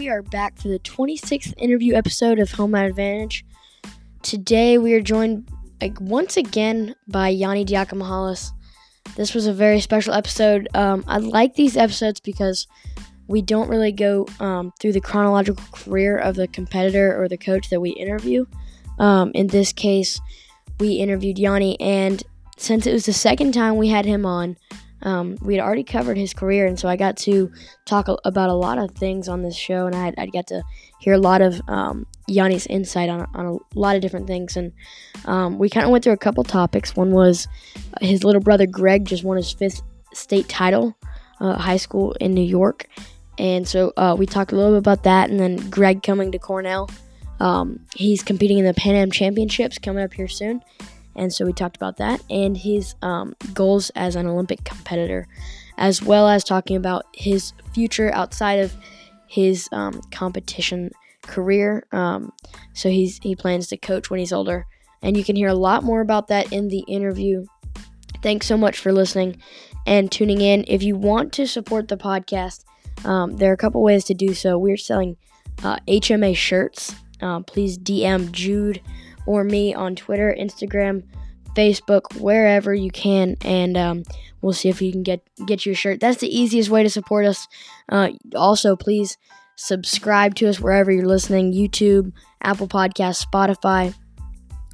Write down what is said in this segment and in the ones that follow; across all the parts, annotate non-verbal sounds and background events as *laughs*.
we are back for the 26th interview episode of Home Advantage. Today we are joined like once again by Yanni Diakomihalis. This was a very special episode. Um, I like these episodes because we don't really go um, through the chronological career of the competitor or the coach that we interview. Um, in this case, we interviewed Yanni, and since it was the second time we had him on, um, we had already covered his career, and so I got to talk about a lot of things on this show, and I had, I got to hear a lot of um, Yanni's insight on, on a lot of different things, and um, we kind of went through a couple topics. One was his little brother Greg just won his fifth state title, uh, high school in New York, and so uh, we talked a little bit about that, and then Greg coming to Cornell. Um, he's competing in the Pan Am Championships coming up here soon and so we talked about that and his um, goals as an Olympic competitor, as well as talking about his future outside of his um, competition career. Um, so he's he plans to coach when he's older, and you can hear a lot more about that in the interview. Thanks so much for listening and tuning in. If you want to support the podcast, um, there are a couple ways to do so. We're selling uh, HMA shirts. Uh, please DM Jude or me on Twitter, Instagram, Facebook, wherever you can, and um, we'll see if you can get get you a shirt. That's the easiest way to support us. Uh, also, please subscribe to us wherever you're listening: YouTube, Apple Podcasts, Spotify,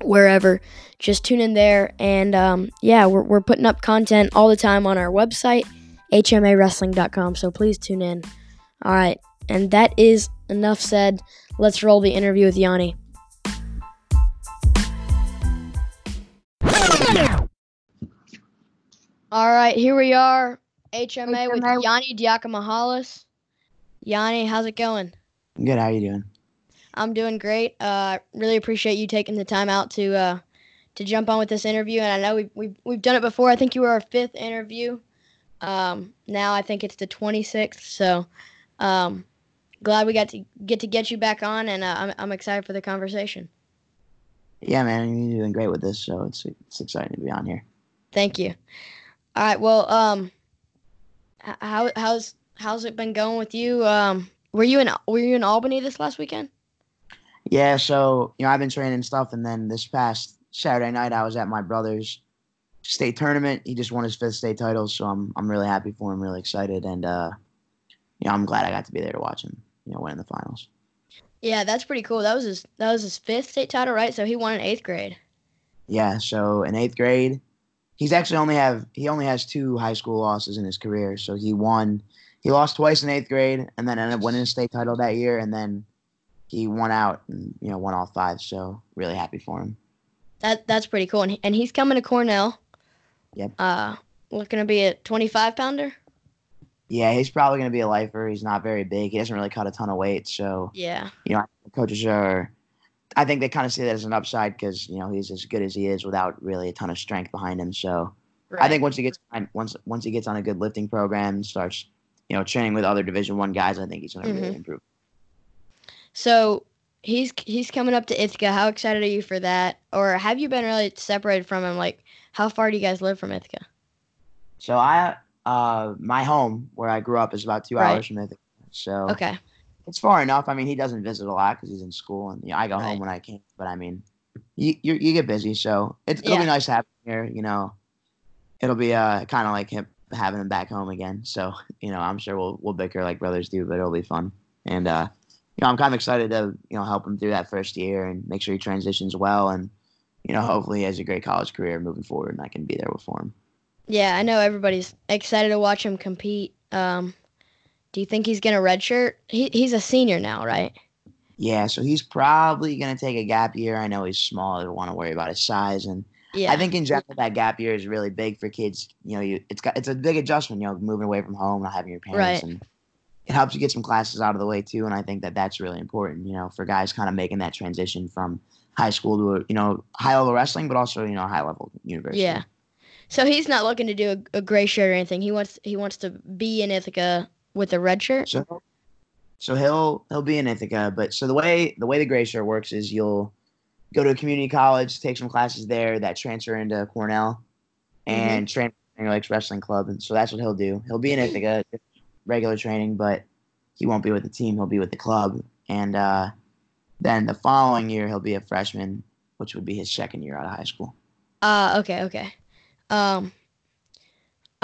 wherever. Just tune in there, and um, yeah, we're we're putting up content all the time on our website, hmawrestling.com. So please tune in. All right, and that is enough said. Let's roll the interview with Yanni. All right, here we are, HMA, HMA. with Yanni Diakomihalis. Yanni, how's it going? Good. How you doing? I'm doing great. Uh, really appreciate you taking the time out to uh, to jump on with this interview. And I know we've, we've, we've done it before. I think you were our fifth interview. Um, now I think it's the 26th. So um, glad we got to get to get you back on, and uh, I'm, I'm excited for the conversation. Yeah, man, you're doing great with this, so it's it's exciting to be on here. Thank you. All right. Well, um, how how's how's it been going with you? Um, were you in were you in Albany this last weekend? Yeah. So you know, I've been training stuff, and then this past Saturday night, I was at my brother's state tournament. He just won his fifth state title, so I'm I'm really happy for him, really excited, and uh, you know, I'm glad I got to be there to watch him, you know, win in the finals. Yeah, that's pretty cool. That was his that was his fifth state title, right? So he won in eighth grade. Yeah. So in eighth grade, he's actually only have he only has two high school losses in his career. So he won he lost twice in eighth grade and then ended up winning a state title that year and then he won out and you know won all five. So really happy for him. That that's pretty cool. And, and he's coming to Cornell. Yep. Uh, looking to be a 25 pounder. Yeah, he's probably going to be a lifer. He's not very big. He doesn't really cut a ton of weight. So yeah, you know, coaches are I think they kind of see that as an upside because you know he's as good as he is without really a ton of strength behind him. So right. I think once he gets once once he gets on a good lifting program, starts you know training with other Division One guys, I think he's going to mm-hmm. really improve. So he's he's coming up to Ithaca. How excited are you for that? Or have you been really separated from him? Like, how far do you guys live from Ithaca? So I uh my home where I grew up is about two right. hours from Ithaca. So okay it's far enough. I mean, he doesn't visit a lot because he's in school, and you know, I go right. home when I can. But I mean, you you get busy, so it, will yeah. be nice to have him here. You know, it'll be uh kind of like him having him back home again. So *laughs* you know, I'm sure we'll we'll bicker like brothers do, but it'll be fun. And uh, you know, I'm kind of excited to you know help him through that first year and make sure he transitions well, and you know, hopefully he has a great college career moving forward, and I can be there for him. Yeah, I know everybody's excited to watch him compete. Um, do you think he's going to redshirt? He, he's a senior now, right? Yeah, so he's probably going to take a gap year. I know he's small. I don't want to worry about his size. And yeah. I think in general, that gap year is really big for kids. You know, you, it's got it's a big adjustment, you know, moving away from home, not having your parents. Right. And it helps you get some classes out of the way, too. And I think that that's really important, you know, for guys kind of making that transition from high school to, you know, high level wrestling, but also, you know, high level university. Yeah. So he's not looking to do a, a gray shirt or anything. He wants he wants to be in Ithaca with a red shirt. So, so he'll he'll be in Ithaca, but so the way the way the gray shirt works is you'll go to a community college, take some classes there that transfer into Cornell, and mm-hmm. train Lakes Wrestling Club, and so that's what he'll do. He'll be in Ithaca, regular training, but he won't be with the team; he'll be with the club. And uh, then the following year, he'll be a freshman, which would be his second year out of high school. Uh, okay, okay. Um,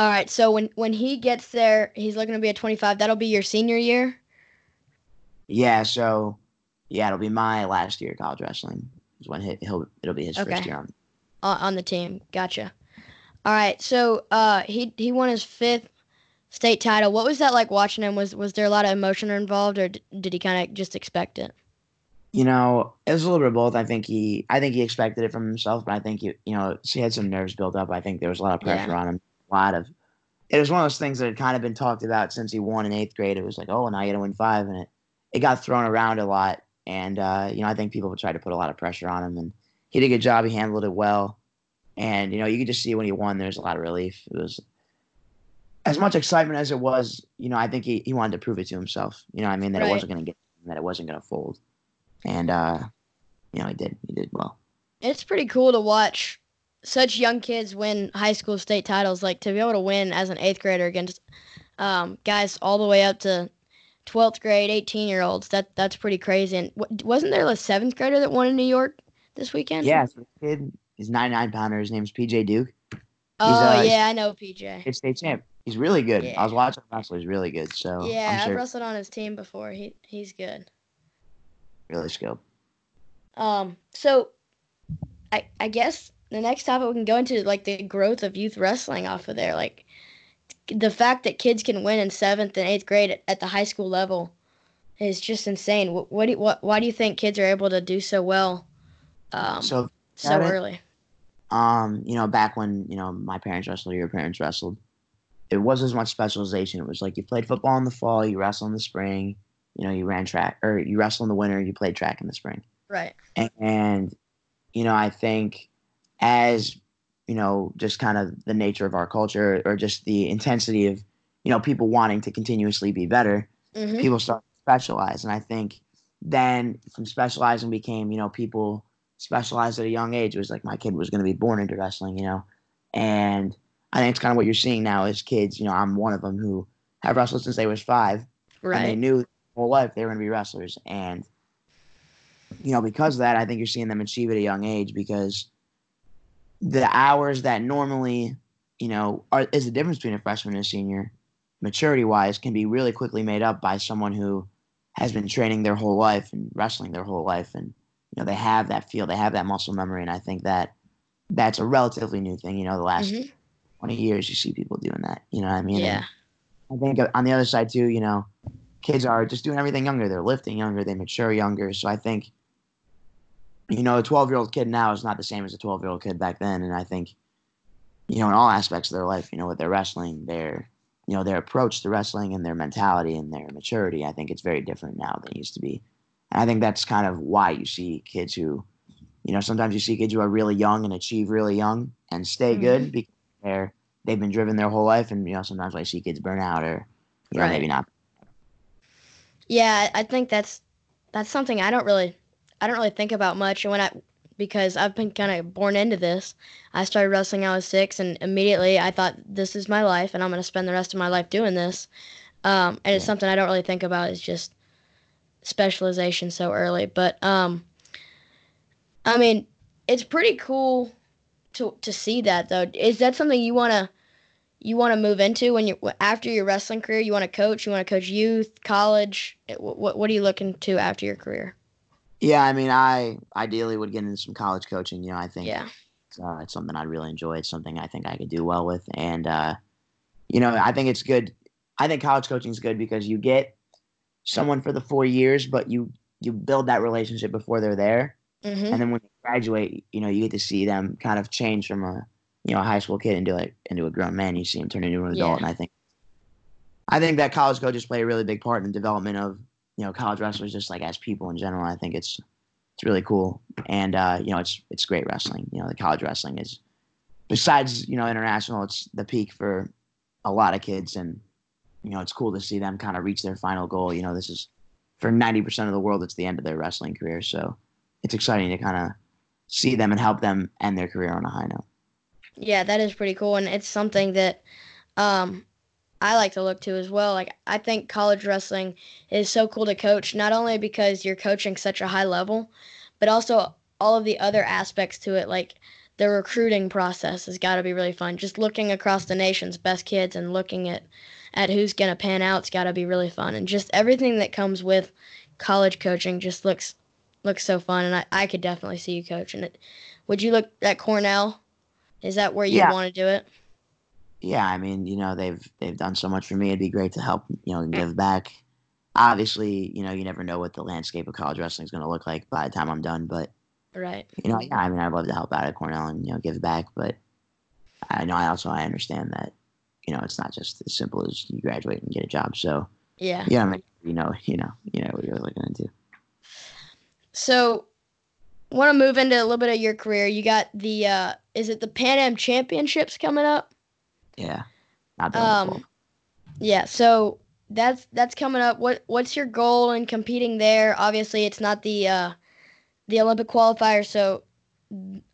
all right. So when when he gets there, he's looking to be a 25. That'll be your senior year. Yeah. So, yeah, it'll be my last year of college wrestling. Is when he, will it'll be his okay. first year on on the team. Gotcha. All right. So uh, he he won his fifth state title. What was that like watching him? Was was there a lot of emotion involved, or did he kind of just expect it? You know, it was a little bit of both. I think he, I think he expected it from himself, but I think he, you know, he had some nerves built up. I think there was a lot of pressure yeah. on him. A lot of. It was one of those things that had kind of been talked about since he won in eighth grade. It was like, oh, now you got to win five, and it, it got thrown around a lot. And uh, you know, I think people tried to put a lot of pressure on him, and he did a good job. He handled it well, and you know, you could just see when he won, there's a lot of relief. It was as much excitement as it was. You know, I think he, he wanted to prove it to himself. You know, I mean that right. it wasn't going to get, that it wasn't going to fold and uh, you know he did he did well. It's pretty cool to watch such young kids win high school state titles. Like to be able to win as an eighth grader against um, guys all the way up to 12th grade, 18 year olds. That that's pretty crazy. And w- wasn't there a seventh grader that won in New York this weekend? Yeah, so kid. He's 99 pounder. His name's PJ Duke. He's, oh uh, yeah, I know PJ. He's state champ. He's really good. Yeah. I was watching him wrestle. He's really good. So yeah, sure. I wrestled on his team before. He he's good really skilled. Um, so I I guess the next topic we can go into like the growth of youth wrestling off of there, like the fact that kids can win in seventh and eighth grade at, at the high school level is just insane. What, what do you, what why do you think kids are able to do so well, um, so so early? Um, you know, back when you know my parents wrestled, your parents wrestled, it wasn't as much specialization. It was like you played football in the fall, you wrestle in the spring, you know, you ran track or you wrestle in the winter, you played track in the spring. Right. And, and you know, I think as you know, just kind of the nature of our culture or just the intensity of, you know, people wanting to continuously be better, mm-hmm. people start to specialize. And I think then from specializing became, you know, people specialized at a young age. It was like my kid was going to be born into wrestling, you know. And I think it's kind of what you're seeing now as kids. You know, I'm one of them who have wrestled since they was five. Right. And they knew whole life they were going to be wrestlers. And, you know, because of that, I think you're seeing them achieve at a young age because the hours that normally, you know, are, is the difference between a freshman and a senior, maturity wise, can be really quickly made up by someone who has been training their whole life and wrestling their whole life. And, you know, they have that feel, they have that muscle memory. And I think that that's a relatively new thing. You know, the last mm-hmm. 20 years, you see people doing that. You know what I mean? Yeah. And I think on the other side, too, you know, kids are just doing everything younger. They're lifting younger. They mature younger. So I think, you know, a 12 year old kid now is not the same as a 12 year old kid back then. And I think, you know, in all aspects of their life, you know, with their wrestling, their, you know, their approach to wrestling and their mentality and their maturity, I think it's very different now than it used to be. And I think that's kind of why you see kids who, you know, sometimes you see kids who are really young and achieve really young and stay mm-hmm. good because they're, they've been driven their whole life. And, you know, sometimes I see kids burn out or, you know, right. maybe not yeah, I think that's that's something I don't really I don't really think about much. And when I because I've been kind of born into this. I started wrestling when I was six, and immediately I thought this is my life, and I'm gonna spend the rest of my life doing this. Um, and it's something I don't really think about. Is just specialization so early. But um, I mean, it's pretty cool to to see that though. Is that something you wanna you want to move into when you after your wrestling career? You want to coach? You want to coach youth, college? What what are you looking to after your career? Yeah, I mean, I ideally would get into some college coaching. You know, I think yeah. it's, uh, it's something I'd really enjoy. It's something I think I could do well with, and uh, you know, I think it's good. I think college coaching is good because you get someone for the four years, but you you build that relationship before they're there, mm-hmm. and then when they graduate, you know, you get to see them kind of change from a you know a high school kid into like into a grown man. You see him turn into an adult, yeah. and I think I think that college coaches play a really big part in the development of you know college wrestlers, just like as people in general. I think it's it's really cool, and uh, you know it's it's great wrestling. You know the college wrestling is besides you know international, it's the peak for a lot of kids, and you know it's cool to see them kind of reach their final goal. You know this is for ninety percent of the world, it's the end of their wrestling career, so it's exciting to kind of see them and help them end their career on a high note. Yeah, that is pretty cool, and it's something that um, I like to look to as well. Like I think college wrestling is so cool to coach, not only because you're coaching such a high level, but also all of the other aspects to it, like the recruiting process has got to be really fun. Just looking across the nation's best kids and looking at at who's gonna pan out's got to be really fun, and just everything that comes with college coaching just looks looks so fun, and I, I could definitely see you coaching it. Would you look at Cornell? Is that where you yeah. want to do it? Yeah, I mean, you know, they've they've done so much for me. It'd be great to help, you know, give back. Obviously, you know, you never know what the landscape of college wrestling is going to look like by the time I'm done. But right, you know, yeah, I mean, I'd love to help out at Cornell and you know give back. But I know I also I understand that you know it's not just as simple as you graduate and get a job. So yeah, yeah, I mean, you know, you know, you know what you're looking into. So, want to move into a little bit of your career. You got the uh, is it the Pan Am Championships coming up? Yeah. um, yeah. So that's that's coming up. What what's your goal in competing there? Obviously, it's not the uh, the Olympic qualifier. So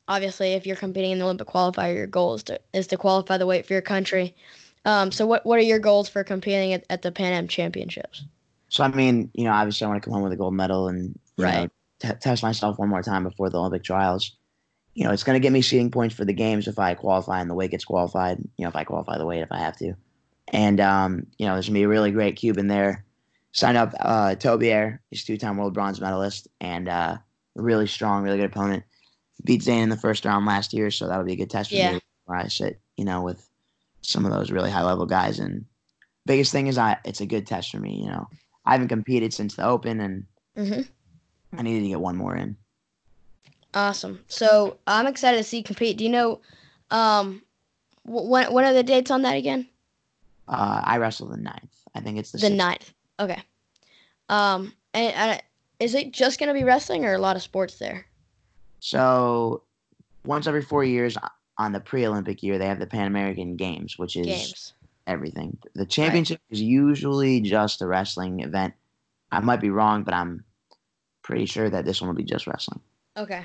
obviously, if you're competing in the Olympic qualifier, your goal is to is to qualify the weight for your country. Um, so what what are your goals for competing at, at the Pan Am Championships? So I mean, you know, obviously I want to come home with a gold medal and right. Know, t- test myself one more time before the Olympic trials you know, it's going to get me seeding points for the games if I qualify and the weight gets qualified. You know, if I qualify the weight if I have to. And um, you know, there's gonna be a really great Cuban there. Sign up uh, Tobier, he's two-time world bronze medalist and uh, really strong, really good opponent. Beat Zain in the first round last year, so that'll be a good test for yeah. me where I sit. You know, with some of those really high-level guys. And biggest thing is, I it's a good test for me. You know, I haven't competed since the Open, and mm-hmm. I needed to get one more in. Awesome. So I'm excited to see you compete. Do you know um, when when are the dates on that again? Uh, I wrestle the ninth. I think it's the, the ninth. Okay. Um, and, and is it just gonna be wrestling or a lot of sports there? So once every four years on the pre-Olympic year, they have the Pan American Games, which is Games. everything. The championship right. is usually just a wrestling event. I might be wrong, but I'm pretty sure that this one will be just wrestling. Okay.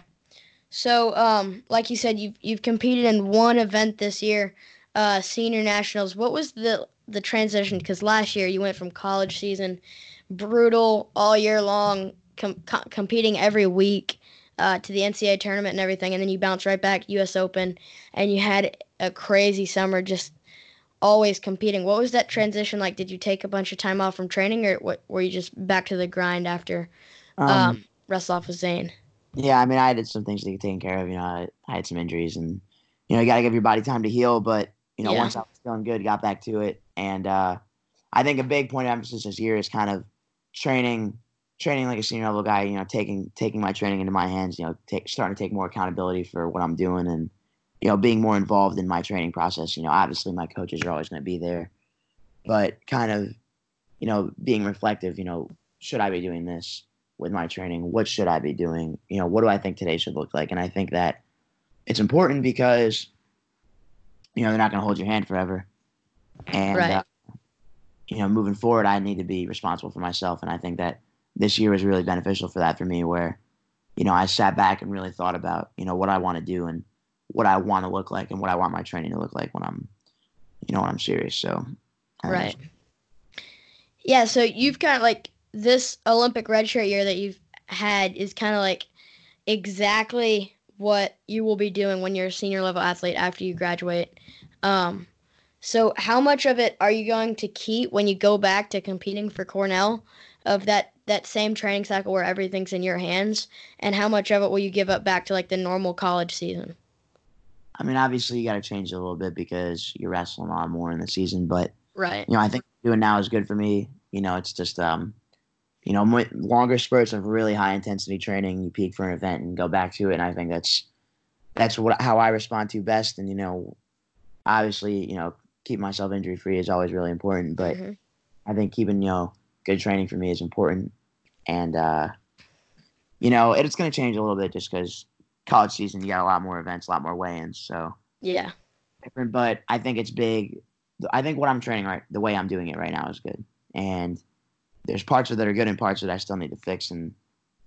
So, um, like you said, you've you've competed in one event this year, uh, senior nationals. What was the the transition? Because last year you went from college season, brutal all year long, com- com- competing every week, uh, to the NCAA tournament and everything, and then you bounced right back U.S. Open, and you had a crazy summer, just always competing. What was that transition like? Did you take a bunch of time off from training, or what, were you just back to the grind after um, um, wrestle off with Zain? Yeah, I mean, I had some things to get taken care of. You know, I, I had some injuries, and you know, you got to give your body time to heal. But you know, yeah. once I was feeling good, got back to it, and uh, I think a big point of emphasis this year is kind of training, training like a senior level guy. You know, taking taking my training into my hands. You know, take, starting to take more accountability for what I'm doing, and you know, being more involved in my training process. You know, obviously my coaches are always going to be there, but kind of, you know, being reflective. You know, should I be doing this? With my training? What should I be doing? You know, what do I think today should look like? And I think that it's important because, you know, they're not going to hold your hand forever. And, right. uh, you know, moving forward, I need to be responsible for myself. And I think that this year was really beneficial for that for me, where, you know, I sat back and really thought about, you know, what I want to do and what I want to look like and what I want my training to look like when I'm, you know, when I'm serious. So, right. Yeah. So you've kind of like this Olympic redshirt year that you've had is kind of like exactly what you will be doing when you're a senior level athlete after you graduate. Um, so, how much of it are you going to keep when you go back to competing for Cornell of that that same training cycle where everything's in your hands, and how much of it will you give up back to like the normal college season? I mean, obviously you got to change it a little bit because you're wrestling a lot more in the season, but right. You know, I think doing now is good for me. You know, it's just um, you know, longer spurts of really high intensity training. You peak for an event and go back to it, and I think that's that's what how I respond to best. And you know, obviously, you know, keep myself injury free is always really important, but mm-hmm. I think keeping you know good training for me is important. And uh, you know, it's going to change a little bit just because college season you got a lot more events, a lot more weigh-ins, so yeah, different. But I think it's big. I think what I'm training right, the way I'm doing it right now is good, and there's parts of that are good and parts that I still need to fix. And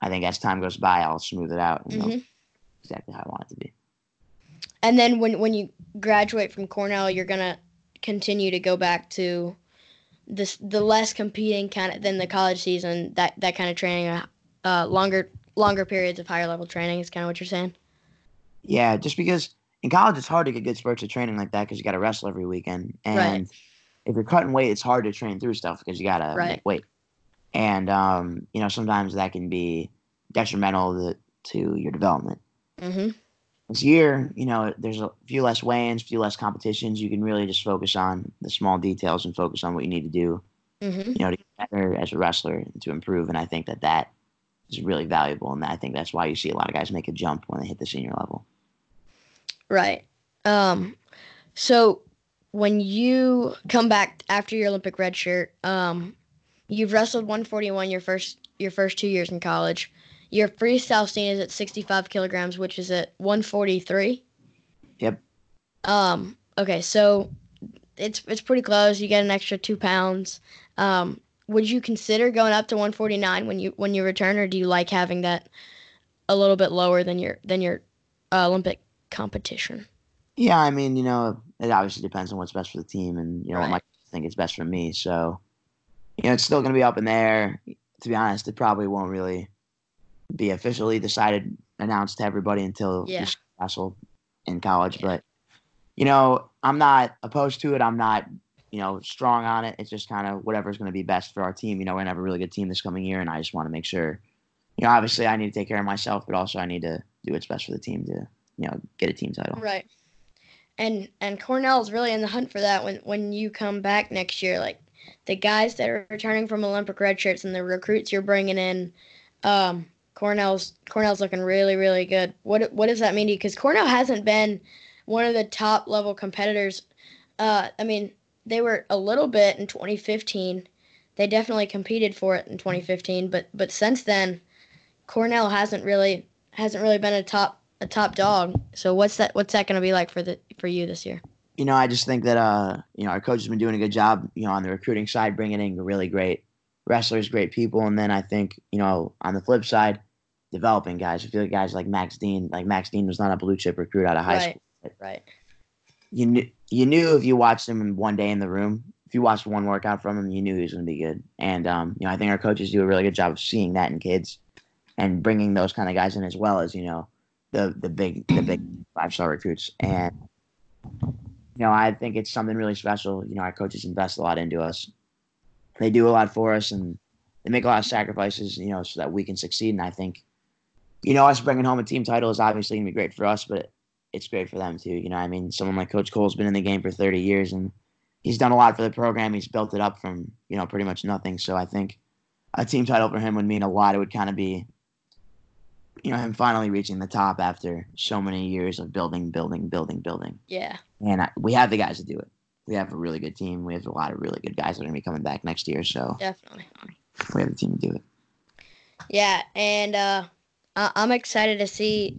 I think as time goes by, I'll smooth it out and mm-hmm. exactly how I want it to be. And then when when you graduate from Cornell, you're gonna continue to go back to this the less competing kind of than the college season. That that kind of training, uh, longer longer periods of higher level training is kind of what you're saying. Yeah, just because in college it's hard to get good spurts of training like that because you got to wrestle every weekend, and right. if you're cutting weight, it's hard to train through stuff because you got to right. make weight, and um, you know sometimes that can be detrimental to, to your development. Mm-hmm. This year, you know, there's a few less weigh-ins, few less competitions. You can really just focus on the small details and focus on what you need to do, mm-hmm. you know, to get better as a wrestler and to improve. And I think that that is really valuable, and I think that's why you see a lot of guys make a jump when they hit the senior level. Right. Um, so when you come back after your Olympic red shirt, um, you've wrestled 141 your first your first two years in college. Your freestyle scene is at 65 kilograms, which is at 143. Yep. Um. Okay, so it's it's pretty close. You get an extra two pounds. Um. Would you consider going up to 149 when you when you return, or do you like having that a little bit lower than your than your uh, Olympic competition. Yeah, I mean, you know, it obviously depends on what's best for the team and you know right. what I think is best for me. So, you know, it's still going to be up in there. To be honest, it probably won't really be officially decided, announced to everybody until yeah. wrestle in college. Yeah. But you know, I'm not opposed to it. I'm not, you know, strong on it. It's just kind of whatever's going to be best for our team. You know, we're gonna have a really good team this coming year, and I just want to make sure. You know, obviously, I need to take care of myself, but also I need to do what's best for the team to you know get a team title. Right. And and Cornell's really in the hunt for that when when you come back next year. Like the guys that are returning from Olympic red shirts and the recruits you're bringing in, um, Cornell's Cornell's looking really really good. What what does that mean to you? Because Cornell hasn't been one of the top level competitors. Uh, I mean, they were a little bit in 2015. They definitely competed for it in 2015, but but since then, Cornell hasn't really hasn't really been a top a top dog. So what's that? What's that going to be like for the for you this year? You know, I just think that uh, you know, our coach has been doing a good job. You know, on the recruiting side, bringing in really great wrestlers, great people, and then I think you know, on the flip side, developing guys. I feel like guys like Max Dean, like Max Dean was not a blue chip recruit out of high right. school. Right. You knew you knew if you watched him one day in the room, if you watched one workout from him, you knew he was going to be good. And um, you know, I think our coaches do a really good job of seeing that in kids and bringing those kind of guys in as well as you know the the big the big five star recruits. And you know, I think it's something really special. You know, our coaches invest a lot into us. They do a lot for us, and they make a lot of sacrifices. You know, so that we can succeed. And I think, you know, us bringing home a team title is obviously gonna be great for us, but it's great for them too. You know, I mean, someone like Coach Koll's been in the game for 30 years, and he's done a lot for the program. He's built it up from you know pretty much nothing. So I think a team title for him would mean a lot. It would kind of be you know him finally reaching the top after so many years of building, building, building, building. Yeah. And I, we have the guys to do it. We have a really good team. We have a lot of really good guys that are gonna be coming back next year. So definitely, we have the team to do it. Yeah, and uh, I- I'm excited to see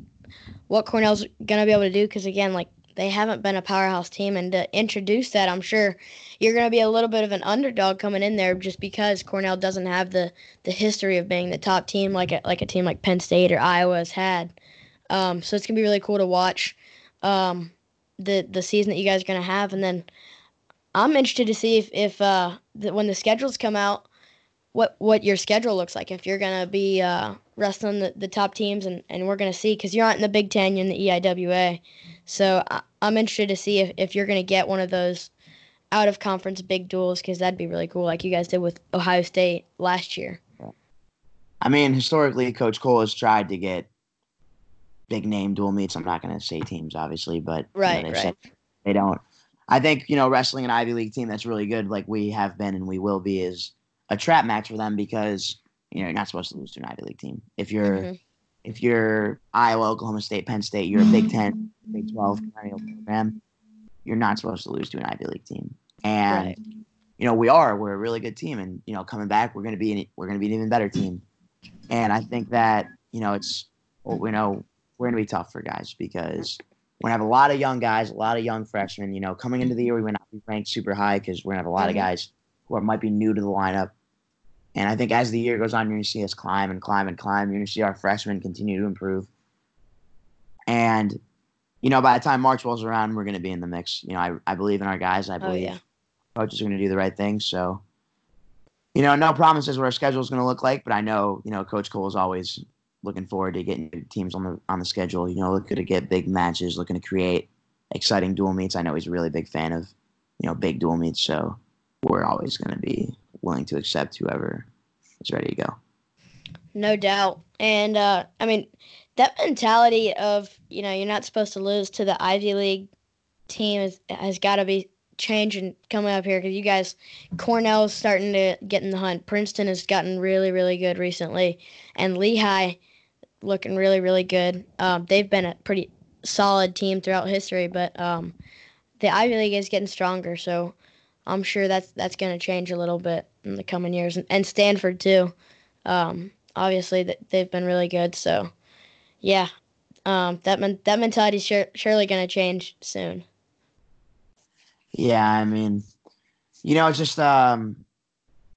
what Cornell's gonna be able to do because again, like they haven't been a powerhouse team, and to introduce that, I'm sure you're going to be a little bit of an underdog coming in there just because Cornell doesn't have the the history of being the top team like a, like a team like Penn State or Iowa has had. Um, so it's gonna be really cool to watch um, the the season that you guys are gonna have, and then I'm interested to see if if uh, the, when the schedules come out, what what your schedule looks like. If you're gonna be uh, wrestling the, the top teams, and, and we're gonna see because you're not in the Big Ten, you're in the EIWA. So I, am interested to see if, if you're going to get one of those out of conference big duels because that'd be really cool, like you guys did with Ohio State last year. I mean, historically, Coach Koll has tried to get big name dual meets. I'm not going to say teams, obviously, but right, you know, they, right. they don't. I think you know wrestling an Ivy League team that's really good, like we have been and we will be, is a trap match for them because you know you're not supposed to lose to an Ivy League team. If you're mm-hmm if you're Iowa, Oklahoma State, Penn State, you're a Big Ten, *laughs* Big Twelve perennial program. You're not supposed to lose to an Ivy League team, and right. you know we are. We're a really good team, and you know coming back, we're gonna be an, we're gonna be an even better team. And I think that you know it's well, we know we're gonna be tough for guys because we're gonna have a lot of young guys, a lot of young freshmen. You know, coming into the year, we may not be ranked super high because we're gonna have a lot mm-hmm. of guys who are, might be new to the lineup and I think as the year goes on, you're going to see us climb and climb and climb. You're going to see our freshmen continue to improve. And, you know, by the time March rolls around, we're going to be in the mix. You know, I, I believe in our guys. I oh, believe oh, yeah. coaches are going to do the right thing. So, you know, no promises what our schedule is going to look like, but I know, you know, Coach Koll is always looking forward to getting teams on the on the schedule. You know, looking to get big matches, looking to create exciting dual meets. I know he's a really big fan of, you know, big dual meets. So we're always going to be willing to accept whoever is ready to go. No doubt. And uh, I mean, that mentality of you know you're not supposed to lose to the Ivy League team has got to be changing coming up here because you guys, Cornell's starting to get in the hunt. Princeton has gotten really really good recently, and Lehigh looking really really good. Um, they've been a pretty solid team throughout history, but um, the Ivy League is getting stronger, so I'm sure that's that's going to change a little bit in the coming years, and, and Stanford too. Um, obviously, they've been really good, so yeah, um, that men- that mentality is sure, surely going to change soon. Yeah, I mean, you know, it's just um,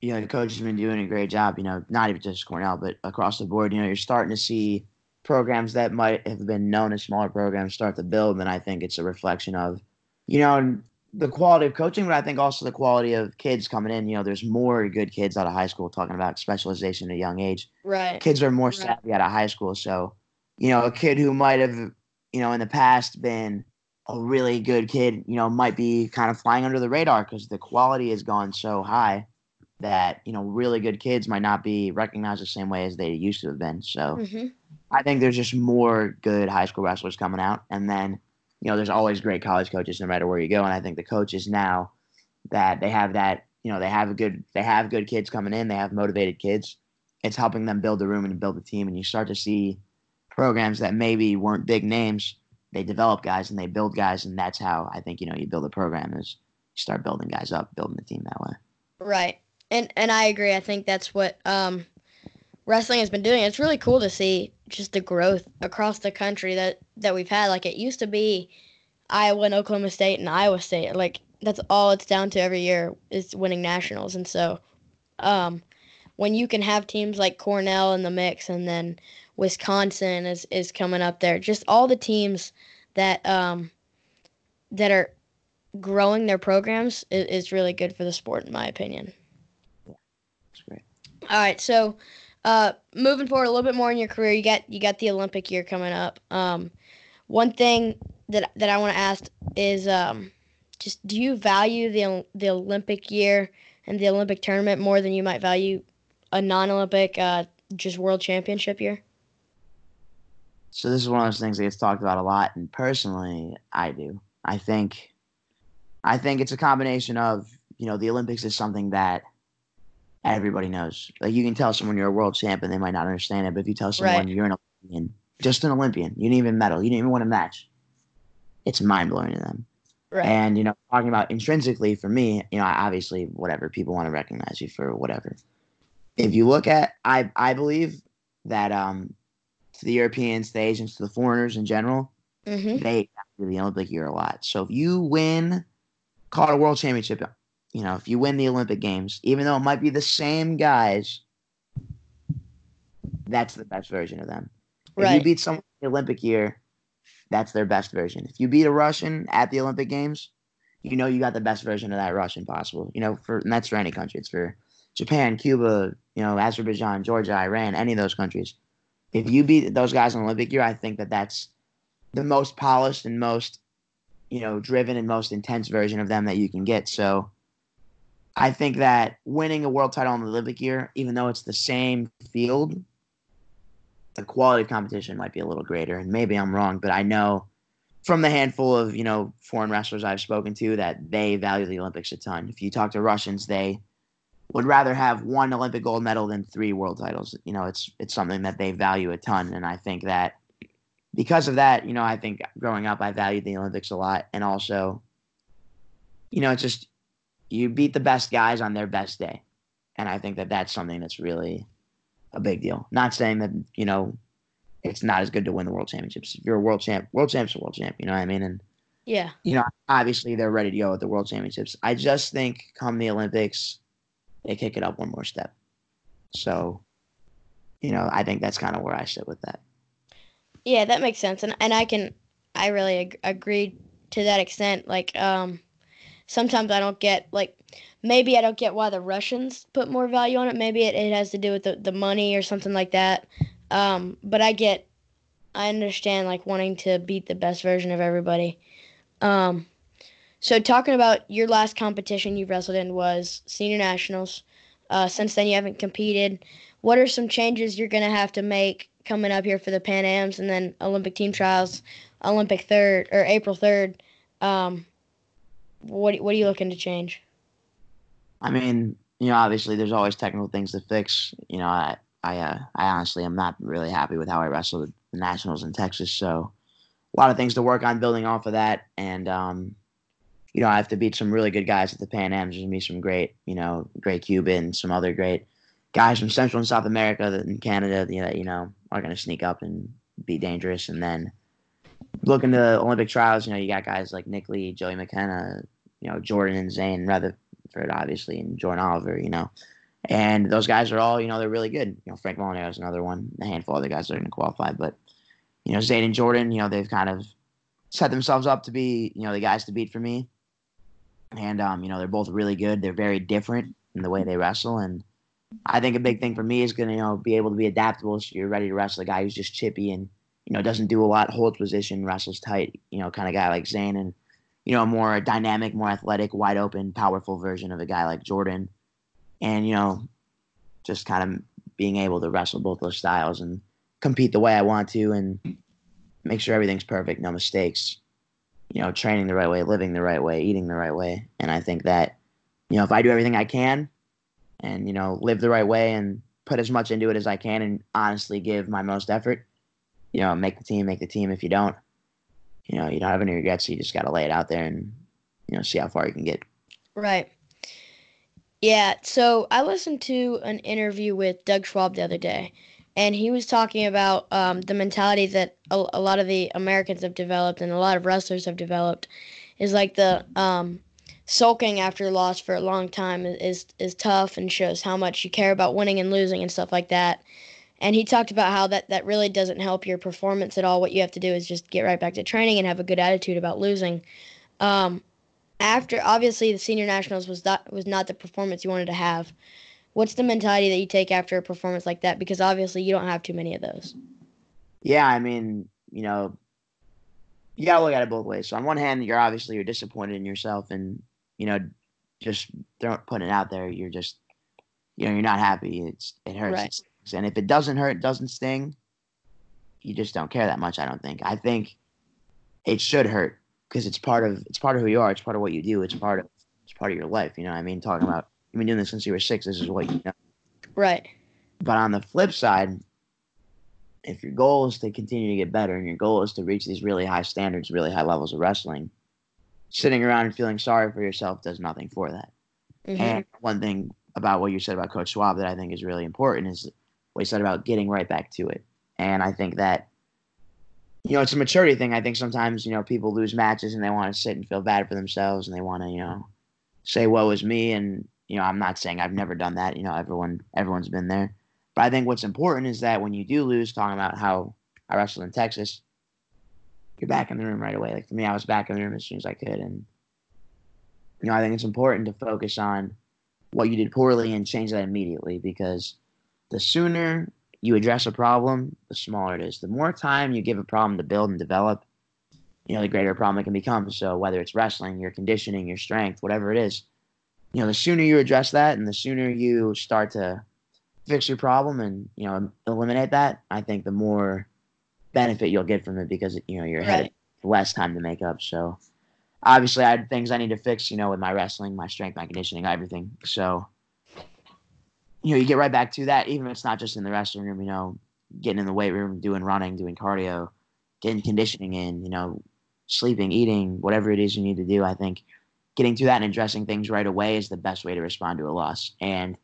you know, the coach has been doing a great job. You know, not even just Cornell, but across the board. You know, you're starting to see programs that might have been known as smaller programs start to build, and I think it's a reflection of, you know, the quality of coaching, but I think also the quality of kids coming in. You know, there's more good kids out of high school talking about specialization at a young age. Right. Kids are more savvy out of high school, so you know, a kid who might have, you know, in the past been a really good kid, you know, might be kind of flying under the radar because the quality has gone so high that you know really good kids might not be recognized the same way as they used to have been. So mm-hmm. I think there's just more good high school wrestlers coming out, and then you know there's always great college coaches no matter where you go, and I think the coaches now that they have that you know they have a good they have good kids coming in, they have motivated kids. It's helping them build the room and build the team, and you start to see programs that maybe weren't big names. They develop guys and they build guys, and that's how I think you know you build a program is you start building guys up, building the team that way. Right, and and I agree. I think that's what um, wrestling has been doing. It's really cool to see just the growth across the country that that we've had. Like it used to be Iowa and Oklahoma State and Iowa State. Like that's all it's down to every year is winning nationals. And so, um, when you can have teams like Cornell in the mix, and then Wisconsin is is coming up there. Just all the teams that um, that are growing their programs is, is really good for the sport, in my opinion. Yeah, that's great. All right, so uh, moving forward a little bit more in your career, you got you got the Olympic year coming up. Um, one thing that that I want to ask is um, just do you value the the Olympic year and the Olympic tournament more than you might value a non-Olympic uh, just World Championship year? So this is one of those things that gets talked about a lot, and personally, I do. I think, I think it's a combination of you know the Olympics is something that everybody knows. Like you can tell someone you're a world champion, they might not understand it, but if you tell someone right. you're an Olympian, just an Olympian, you didn't even medal, you didn't even win a match, it's mind blowing to them. Right. And you know, talking about intrinsically for me, you know, obviously whatever people want to recognize you for whatever. If you look at, I I believe that um to the Europeans, the Asians, to the foreigners in general, mm-hmm. they the Olympic year a lot. So if you win, call it a world championship, you know, if you win the Olympic Games, even though it might be the same guys, that's the best version of them. If you beat someone in the Olympic year, that's their best version. If you beat a Russian at the Olympic Games, you know you got the best version of that Russian possible. You know, for and that's for any country. It's for Japan, Cuba, you know, Azerbaijan, Georgia, Iran, any of those countries if you beat those guys in Olympic year, I think that that's the most polished and most, you know, driven and most intense version of them that you can get. So I think that winning a world title in the Olympic year, even though it's the same field, the quality of competition might be a little greater. And maybe I'm wrong, but I know from the handful of, you know, foreign wrestlers I've spoken to that they value the Olympics a ton. If you talk to Russians, they would rather have one Olympic gold medal than three world titles. You know, it's it's something that they value a ton, and I think that because of that, you know, I think growing up I valued the Olympics a lot, and also, you know, it's just you beat the best guys on their best day, and I think that that's something that's really a big deal. Not saying that you know it's not as good to win the world championships. If you're a world champ, world champ's a world champ. You know what I mean? And yeah, you know, obviously they're ready to go at the world championships. I just think come the Olympics they kick it up one more step. So, you know, I think that's kind of where I sit with that. Yeah, that makes sense, and and I can, I really ag- agree to that extent. Like, um, sometimes I don't get like maybe I don't get why the Russians put more value on it. Maybe it, it has to do with the, the money or something like that. Um, but I get, I understand like wanting to beat the best version of everybody. Um, so talking about your last competition you've wrestled in was senior nationals. Uh, since then you haven't competed. What are some changes you're gonna have to make coming up here for the Pan Ams and then Olympic team trials, Olympic third or April third? Um, what what are you looking to change? I mean, you know, obviously there's always technical things to fix. You know, I I uh, I honestly am not really happy with how I wrestled the Nationals in Texas. So a lot of things to work on building off of that. And um, you know, I have to beat some really good guys at the Pan Ams. There's gonna be some great, you know, great Cuban, some other great guys from Central and South America and Canada that you know are gonna sneak up and be dangerous. And then looking to Olympic trials, you know, you got guys like Nick Lee, Joey McKenna, you know, Jordan and Zain Retherford, obviously, and Jordan Oliver, you know. And those guys are all, you know, they're really good. You know, Frank Molinaro is another one, a handful of other guys that are going to qualify. But, you know, Zane and Jordan, you know, they've kind of set themselves up to be, you know, the guys to beat for me. And, um, you know, they're both really good. They're very different in the way they wrestle. And I think a big thing for me is going to, you know, be able to be adaptable so you're ready to wrestle a guy who's just chippy and, you know, doesn't do a lot, holds position, wrestles tight, you know, kind of guy like Zain. And, you know, a more dynamic, more athletic, wide open, powerful version of a guy like Jordan. And, you know, just kind of being able to wrestle both those styles and compete the way I want to and make sure everything's perfect, no mistakes. You know, training the right way, living the right way, eating the right way. And I think that, you know, if I do everything I can and, you know, live the right way and put as much into it as I can and honestly give my most effort, you know, make the team, make the team. If you don't, you know, you don't have any regrets. So you just got to lay it out there and, you know, see how far you can get. Right. Yeah. So I listened to an interview with Doug Schwab the other day, and he was talking about um, the mentality that a, a, lot of the Americans have developed and a lot of wrestlers have developed is like the um, sulking after loss for a long time is is tough and shows how much you care about winning and losing and stuff like that and he talked about how that that really doesn't help your performance at all. What you have to do is just get right back to training and have a good attitude about losing. Um, after obviously the senior nationals was not was not the performance you wanted to have. What's the mentality that you take after a performance like that? Because obviously you don't have too many of those. Yeah, I mean, you know, you gotta look at it both ways. So on one hand, you're obviously you're disappointed in yourself, and you know, just putting it out there, you're just, you know, you're not happy. It's it hurts. Right. And if it doesn't hurt, doesn't sting, you just don't care that much. I don't think. I think it should hurt because it's part of it's part of who you are. It's part of what you do. It's part of it's part of your life. You know what I mean? Talking about you've been doing this since you were six. This is what you know. Right. But on the flip side, if your goal is to continue to get better and your goal is to reach these really high standards, really high levels of wrestling, sitting around and feeling sorry for yourself does nothing for that. Mm-hmm. And one thing about what you said about Coach Schwab that I think is really important is what he said about getting right back to it. And I think that, you know, it's a maturity thing. I think sometimes, you know, people lose matches and they want to sit and feel bad for themselves and they want to, you know, say, what was me. And, you know, I'm not saying I've never done that. You know, everyone, everyone's been there. But I think what's important is that when you do lose, talking about how I wrestled in Texas, you're back in the room right away. Like for me, I was back in the room as soon as I could. And, you know, I think it's important to focus on what you did poorly and change that immediately because the sooner you address a problem, the smaller it is. The more time you give a problem to build and develop, you know, the greater a problem it can become. So whether it's wrestling, your conditioning, your strength, whatever it is, you know, the sooner you address that and the sooner you start to fix your problem and, you know, eliminate that, I think the more benefit you'll get from it because, you know, you're ahead less time to make up. So obviously I had things I need to fix, you know, with my wrestling, my strength, my conditioning, everything. So you know, you get right back to that, even if it's not just in the wrestling room, you know, getting in the weight room, doing running, doing cardio, getting conditioning in, you know, sleeping, eating, whatever it is you need to do. I think getting to that and addressing things right away is the best way to respond to a loss. And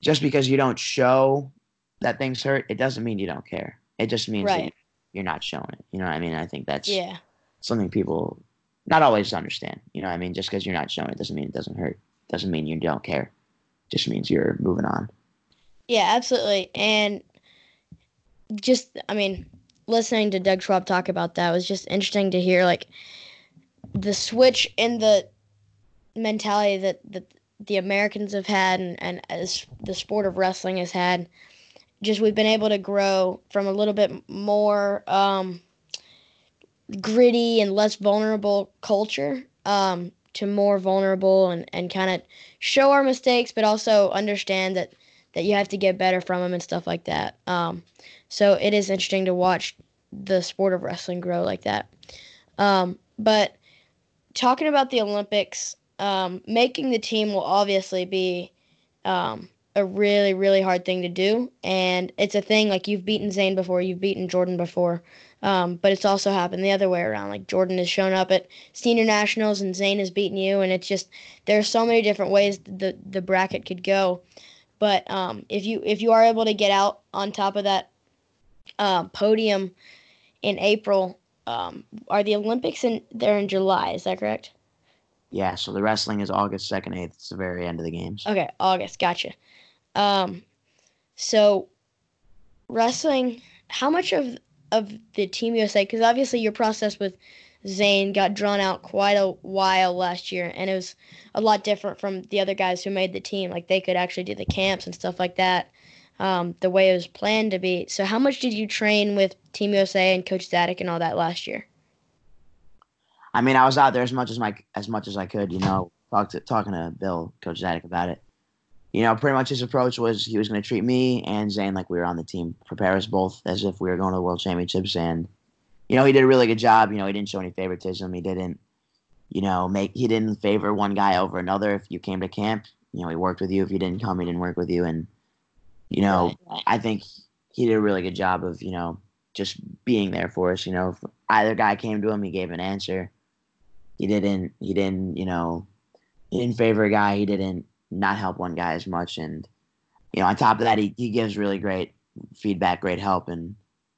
just because you don't show that things hurt, it doesn't mean you don't care. It just means right. you're not showing it. You know what I mean? I think that's yeah. something people not always understand. You know what I mean? Just because you're not showing it doesn't mean it doesn't hurt. Doesn't mean you don't care just means you're moving on. Yeah, absolutely. And just, I mean, listening to Doug Schwab talk about that was just interesting to hear, like, the switch in the mentality that, that the Americans have had and, and as the sport of wrestling has had. Just we've been able to grow from a little bit more um, gritty and less vulnerable culture um, to more vulnerable and, and kind of show our mistakes, but also understand that, that you have to get better from them and stuff like that. Um, so it is interesting to watch the sport of wrestling grow like that. Um, but talking about the Olympics, um, making the team will obviously be um, a really, really hard thing to do. And it's a thing like you've beaten Zain before, you've beaten Jordan before. Um, but it's also happened the other way around. Like Jordan has shown up at senior nationals and Zain has beaten you, and it's just there's so many different ways the the bracket could go. But um, if you if you are able to get out on top of that uh, podium in April, um, are the Olympics in there in July? Is that correct? Yeah. So the wrestling is August second, eighth. It's the very end of the games. Okay, August. Gotcha. Um, so wrestling. How much of of the Team USA? Because obviously your process with Zain got drawn out quite a while last year, and it was a lot different from the other guys who made the team. Like they could actually do the camps and stuff like that, um, the way it was planned to be. So, how much did you train with Team USA and Coach Zadick and all that last year? I mean, I was out there as much as my as much as I could. You know, talk to, talking to Bill, Coach Zadick about it you know, pretty much his approach was he was going to treat me and Zain like we were on the team, prepare us both as if we were going to the World Championships. And, you know, he did a really good job. You know, he didn't show any favoritism. He didn't, you know, make he didn't favor one guy over another. If you came to camp, you know, he worked with you. If you didn't come, he didn't work with you. And, you know. I think he did a really good job of, you know, just being there for us. You know, if either guy came to him, he gave an answer. He didn't. He didn't. You know, he didn't favor a guy. He didn't not help one guy as much. And, you know, on top of that, he, he gives really great feedback, great help. And,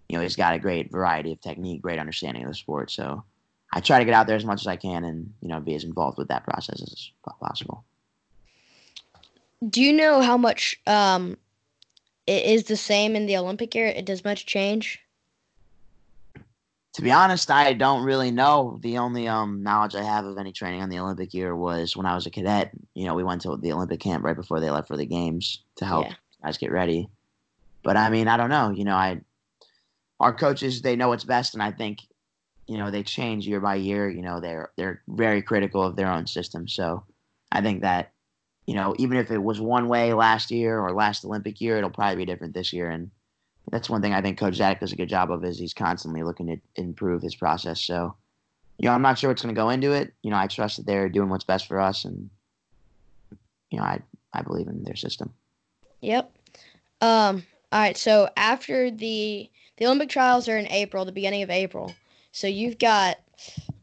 you know, he's got a great variety of technique, great understanding of the sport. So I try to get out there as much as I can and, you know, be as involved with that process as possible. Do you know how much um, it is the same in the Olympic year? It does much change? To be honest, I don't really know. The only um, knowledge I have of any training on the Olympic year was when I was a cadet. You know, we went to the Olympic camp right before they left for the games to help yeah. guys get ready. But I mean, I don't know. You know, I our coaches they know what's best, and I think you know they change year by year. You know, they're they're very critical of their own system. So I think that you know even if it was one way last year or last Olympic year, it'll probably be different this year. And that's one thing I think Coach Zadick does a good job of is he's constantly looking to improve his process. So, you know, I'm not sure what's going to go into it. You know, I trust that they're doing what's best for us, and you know, I I believe in their system. Yep. Um. All right. So after the the Olympic trials are in April, the beginning of April. So you've got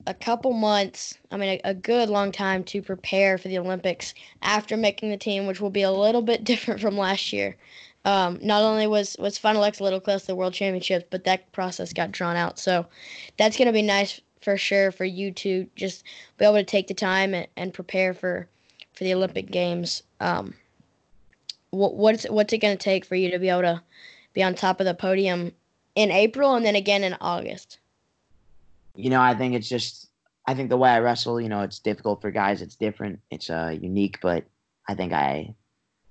a couple months, I mean, a, a, good long time to prepare for the Olympics after making the team, which will be a little bit *laughs* different from last year. Um, not only was was Final X a little close to the World Championships, but that process got drawn out. So that's going to be nice for sure for you to just be able to take the time and, and prepare for for the Olympic Games. Um, what what's what's it going to take for you to be able to be on top of the podium in April and then again in August? You know, I think it's just I think the way I wrestle, you know, it's difficult for guys. It's different. It's uh, unique, but I think I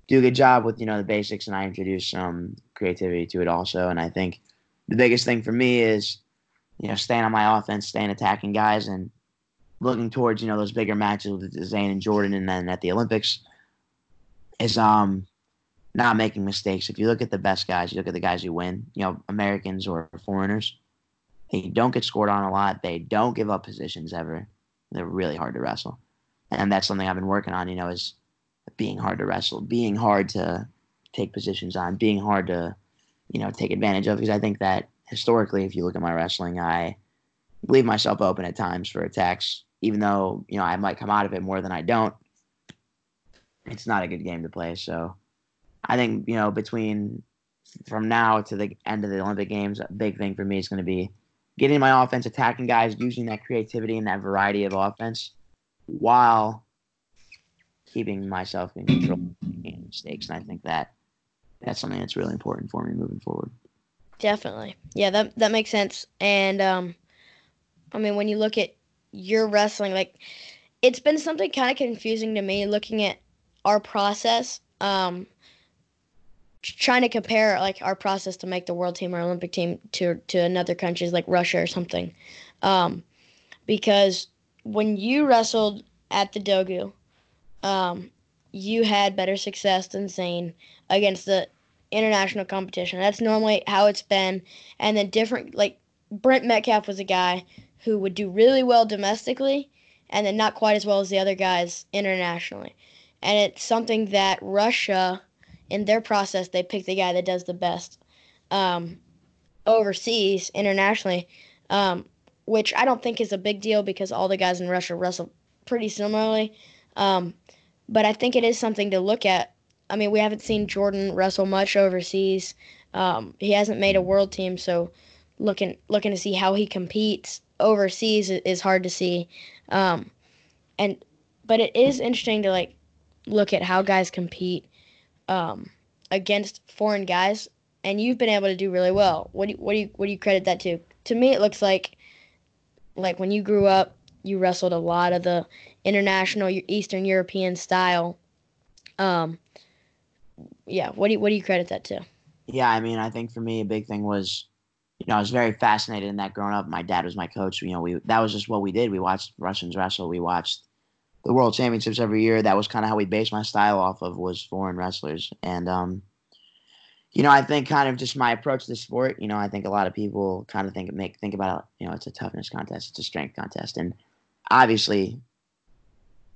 do a good job with you know the basics, and I introduce some creativity to it also. And I think the biggest thing for me is you know staying on my offense, staying attacking guys, and looking towards you know those bigger matches with Zain and Jordan, and then at the Olympics is um not making mistakes. If you look at the best guys, you look at the guys who win, you know, Americans or foreigners, they don't get scored on a lot. They don't give up positions ever. They're really hard to wrestle. And that's something I've been working on, you know, is being hard to wrestle, being hard to take positions on, being hard to, you know, take advantage of. Because I think that historically, if you look at my wrestling, I leave myself open at times for attacks, even though you know I might come out of it more than I don't. It's not a good game to play. So I think you know between from now to the end of the Olympic Games, a big thing for me is going to be getting my offense, attacking guys, using that creativity and that variety of offense, while keeping myself in control making mistakes. And I think that that's something that's really important for me moving forward. Definitely. Yeah, that that makes sense. And um I mean when you look at your wrestling, like it's been something kind of confusing to me looking at our process. Um, trying to compare like our process to make the world team or Olympic team to to another countries like Russia or something, um, because when you wrestled at the Dogu, um, you had better success than Zain against the international competition. That's normally how it's been, and then different like Brent Metcalf was a guy who would do really well domestically, and then not quite as well as the other guys internationally. And it's something that Russia, in their process, they pick the guy that does the best um, overseas, internationally, um, which I don't think is a big deal because all the guys in Russia wrestle pretty similarly. Um, but I think it is something to look at. I mean, we haven't seen Jordan wrestle much overseas. Um, he hasn't made a world team, so looking looking to see how he competes overseas is hard to see. Um, and but it is interesting to like look at how guys compete um, against foreign guys, and you've been able to do really well. What do you, what do you what do you credit that to? To me, it looks like like when you grew up, you wrestled a lot of the international Eastern European style. Um, yeah, what do you, what do you credit that to? Yeah, I mean, I think for me, a big thing was you know, I was very fascinated in that growing up. My dad was my coach. You know, we that was just what we did. We watched Russians wrestle. We watched the World Championships every year. That was kind of how we based my style off of was foreign wrestlers. And um, you know, I think kind of just my approach to the sport. You know, I think a lot of people kind of think make think about you know it's a toughness contest, it's a strength contest, and obviously,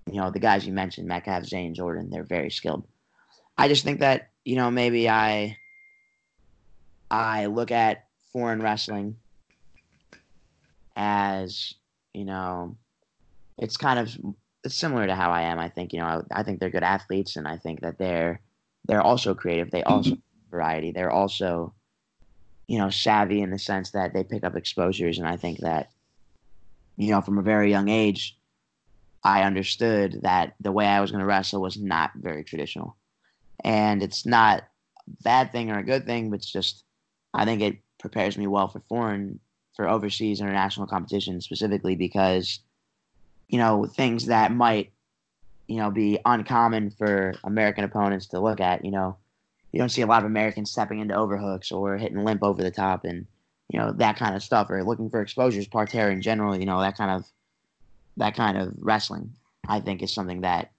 you know, the guys you mentioned, Metcalf, Zain, Jordan, they're very skilled. I just think that you know maybe I I look at foreign wrestling as you know it's kind of it's similar to how I am. I think you know I think they're good athletes, and I think that they're they're also creative. They mm-hmm. also variety. They're also you know savvy in the sense that they pick up exposures, and I think that you know from a very young age, I understood that the way I was going to wrestle was not very traditional, and it's not a bad thing or a good thing, but it's just I think it prepares me well for foreign for overseas international competition specifically because you know things that might you know be uncommon for American opponents to look at. You know, you don't see a lot of Americans stepping into overhooks or hitting limp over the top and you know that kind of stuff or looking for exposures, parterre in general. You know that kind of that kind of wrestling. I think is something that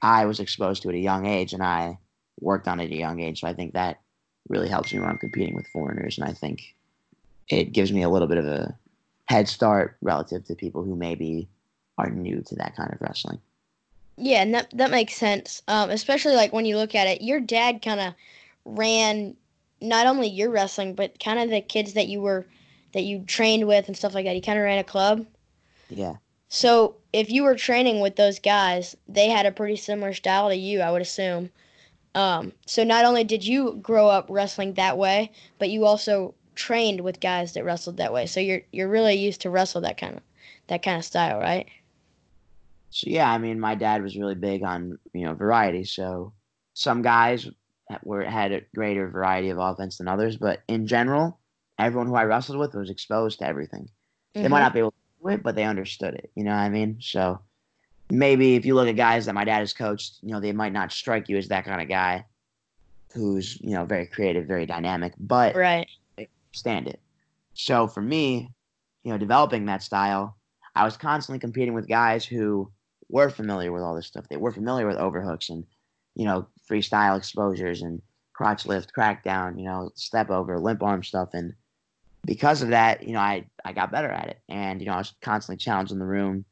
I was exposed to at a young age and I worked on it at a young age. So I think that really helps me when I'm competing with foreigners, and I think it gives me a little bit of a head start relative to people who maybe are new to that kind of wrestling. Yeah, and that that makes sense. Um, especially like when you look at it, your dad kind of ran not only your wrestling, but kind of the kids that you were that you trained with and stuff like that. He kind of ran a club. Yeah. So if you were training with those guys, they had a pretty similar style to you, I would assume. Um, so not only did you grow up wrestling that way, but you also trained with guys that wrestled that way. So you're you're really used to wrestle that kind of that kind of style, right? So yeah, I mean, my dad was really big on you know variety. So some guys were had a greater variety of offense than others, but in general, everyone who I wrestled with was exposed to everything. Mm-hmm. They might mm-hmm. not be able it, but they understood it. You know what I mean? So maybe if you look at guys that my dad has coached, you know, they might not strike you as that kind of guy who's, you know, very creative, very dynamic, but right. stand it. So for me, you know, developing that style, I was constantly competing with guys who were familiar with all this stuff. They were familiar with overhooks and, you know, freestyle exposures and crotch lift, crackdown, you know, step over, limp arm stuff. And because of that, you know, I, I got better at it. And, you know, I was constantly challenged in the room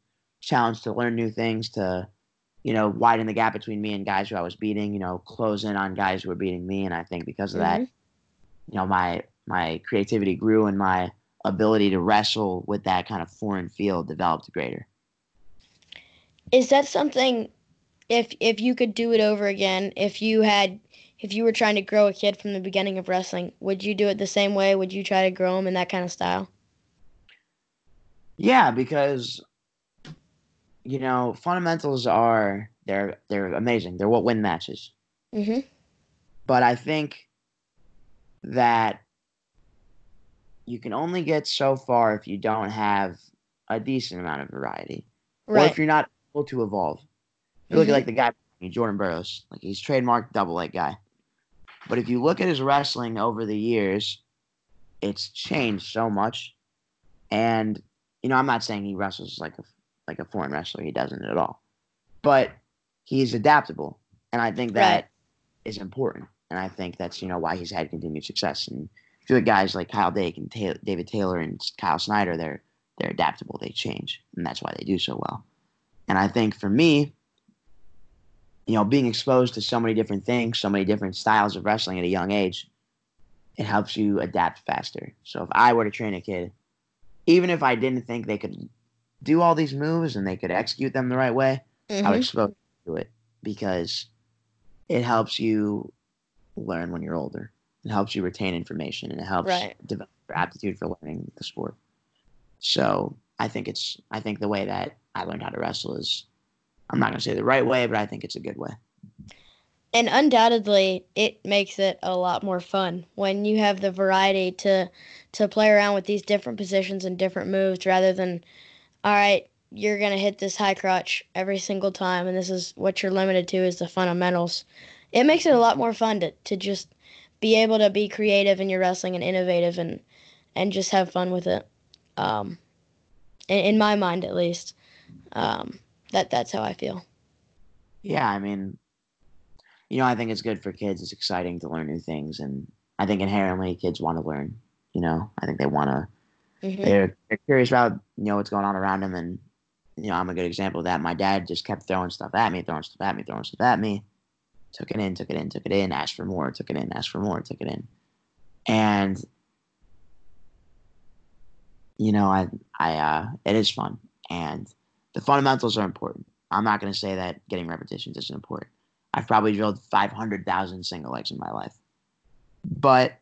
challenged to learn new things, to you know widen the gap between me and guys who I was beating. You know, close in on guys who were beating me, and I think because of mm-hmm. that, you know, my my creativity grew and my ability to wrestle with that kind of foreign field developed greater. Is that something? If if you could do it over again, if you had if you were trying to grow a kid from the beginning of wrestling, would you do it the same way? Would you try to grow him in that kind of style? Yeah, because you know, fundamentals are they're they're amazing. They're what win matches. Mm-hmm. But I think that you can only get so far if you don't have a decent amount of variety, right. or if you're not able to evolve. You look at like the guy Jordan Burroughs, like he's trademarked double leg guy. But if you look at his wrestling over the years, it's changed so much. And you know, I'm not saying he wrestles like a like a foreign wrestler. He doesn't at all. But he's adaptable, and I think that right. is important. And I think that's you know why he's had continued success. And if you look at guys like Kyle Dake and Ta- David Taylor and Kyle Snyder, they're they're adaptable. They change, and that's why they do so well. And I think for me, you know, being exposed to so many different things, so many different styles of wrestling at a young age, it helps you adapt faster. So if I were to train a kid, even if I didn't think they could do all these moves and they could execute them the right way, mm-hmm. I would expose to it because it helps you learn when you're older. It helps you retain information and it helps right. develop your aptitude for learning the sport. So I think it's I think the way that I learned how to wrestle is I'm not gonna say the right way, but I think it's a good way. And undoubtedly, it makes it a lot more fun when you have the variety to to play around with these different positions and different moves, rather than, all right, you're gonna hit this high crotch every single time, and this is what you're limited to is the fundamentals. It makes it a lot more fun to to just be able to be creative in your wrestling and innovative and and just have fun with it. Um, in, in my mind, at least, um, that that's how I feel. Yeah, I mean, you know, I think it's good for kids. It's exciting to learn new things, and I think inherently kids want to learn. You know, I think they want to. Mm-hmm. They're, they're curious about you know what's going on around them, and you know, I'm a good example of that. My dad just kept throwing stuff at me, throwing stuff at me, throwing stuff at me. Took it in, took it in, took it in, asked for more, took it in, asked for more, took it in. And you know, I I uh it is fun. And the fundamentals are important. I'm not gonna say that getting repetitions isn't important. I've probably drilled five hundred thousand single legs in my life. But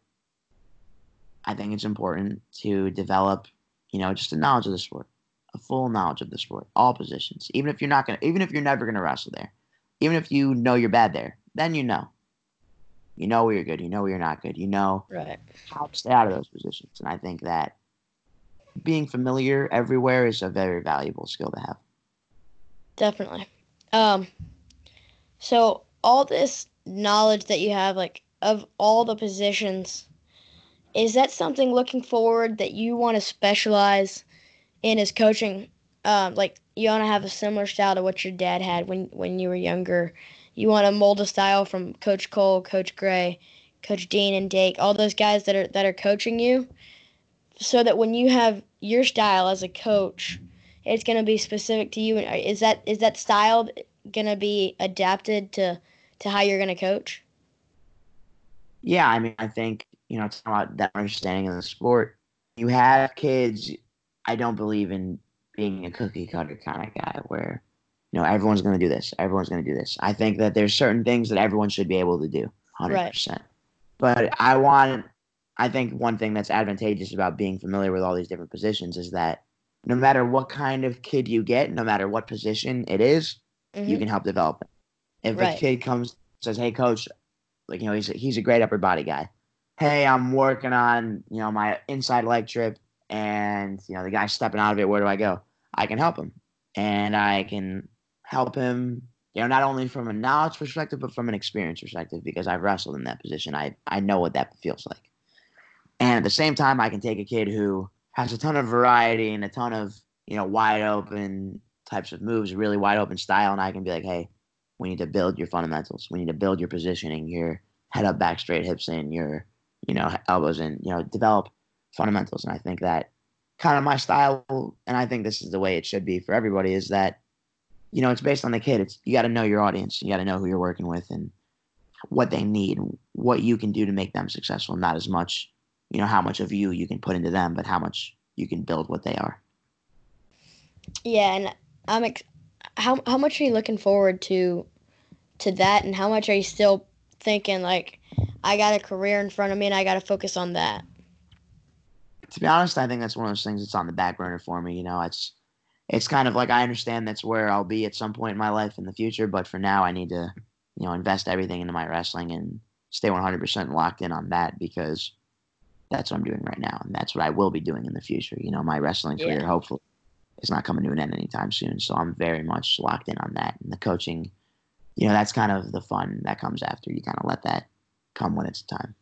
I think it's important to develop, you know, just a knowledge of the sport a full knowledge of the sport, all positions. Even if you're not gonna, even if you're never gonna wrestle there, even if you know you're bad there, then you know. You know where you're good. You know where you're not good. You know right. how to stay out of those positions. And I think that being familiar everywhere is a very valuable skill to have. Definitely. Um. So all this knowledge that you have, like of all the positions, is that something looking forward that you want to specialize in his coaching, um, like you want to have a similar style to what your dad had when when you were younger. You want to mold a style from Coach Koll, Coach Gray, Coach Dean, and Dake, all those guys that are that are coaching you, so that when you have your style as a coach, it's going to be specific to you. Is that is that style going to be adapted to to how you're going to coach? Yeah, I mean, I think you know, it's about that understanding of the sport. You have kids I don't believe in being a cookie cutter kind of guy where you know everyone's going to do this, everyone's going to do this. I think that there's certain things that everyone should be able to do, hundred right. percent. But I want, I think one thing that's advantageous about being familiar with all these different positions is that no matter what kind of kid you get, no matter what position it is, mm-hmm. you can help develop it. If right. a kid comes says, "Hey, coach," like you know, he's a, he's a great upper body guy. Hey, I'm working on you know my inside leg trip and you know the guy's stepping out of it where do i go i can help him and i can help him you know not only from a knowledge perspective but from an experience perspective because i've wrestled in that position i i know what that feels like and at the same time i can take a kid who has a ton of variety and a ton of you know wide open types of moves really wide open style and i can be like hey we need to build your fundamentals we need to build your positioning your head up back straight hips in your you know elbows in you know develop fundamentals. And I think that kind of my style, and I think this is the way it should be for everybody, is that you know it's based on the kid. It's you got to know your audience, you got to know who you're working with, and what they need, what you can do to make them successful. Not as much, you know, how much of you you can put into them, but how much you can build what they are. Yeah, and I'm ex- how how much are you looking forward to to that, and how much are you still thinking like I got a career in front of me and I got to focus on that? to be honest, I think that's one of those things that's on the back burner for me. You know, it's it's kind of like I understand that's where I'll be at some point in my life in the future, but for now, I need to you know invest everything into my wrestling and stay 100% locked in on that because that's what I'm doing right now, and that's what I will be doing in the future. You know, my wrestling career, yeah. hopefully, is not coming to an end anytime soon. So I'm very much locked in on that. And the coaching, you know, that's kind of the fun that comes after. You kind of let that come when it's time.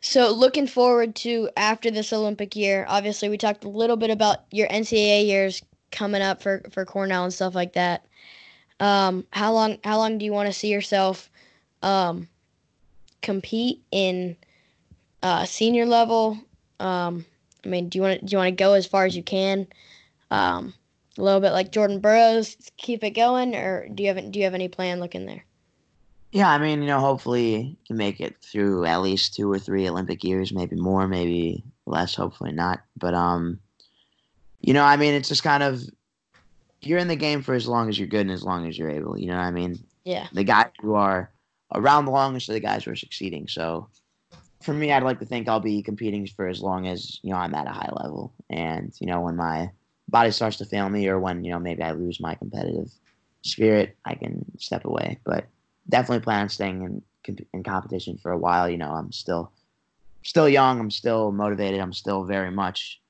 So looking forward to after this Olympic year. Obviously, we talked a little bit about your NCAA years coming up for for Cornell and stuff like that. Um, how long how long do you want to see yourself um, compete in uh, senior level? Um, I mean, do you want to do you want to go as far as you can? Um, a little bit like Jordan Burroughs, keep it going, or do you have do you have any plan looking there? Yeah, I mean, you know, hopefully can make it through at least two or three Olympic years, maybe more, maybe less. Hopefully not, but um, you know, I mean, it's just kind of you're in the game for as long as you're good and as long as you're able. You know what I mean? Yeah. The guys who are around the longest are the guys who are succeeding. So for me, I'd like to think I'll be competing for as long as you know I'm at a high level, and you know when my body starts to fail me, or when you know maybe I lose my competitive spirit, I can step away. But definitely plan on staying in in competition for a while. You know, I'm still still young. I'm still motivated. I'm still very much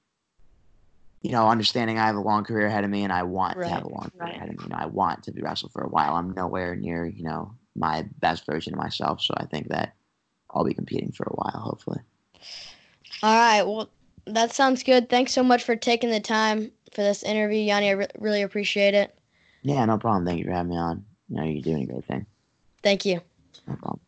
you know, understanding I have a long career ahead of me and I want right, to have a long career right. ahead of me. You know, I want to be wrestled for a while. I'm nowhere near, you know, my best version of myself. So I think that I'll be competing for a while, hopefully. All right. Well, that sounds good. Thanks so much for taking the time for this interview, Yianni. I re- really appreciate it. Yeah, no problem. Thank you for having me on. You know, you're doing a great thing. Thank you. No problem.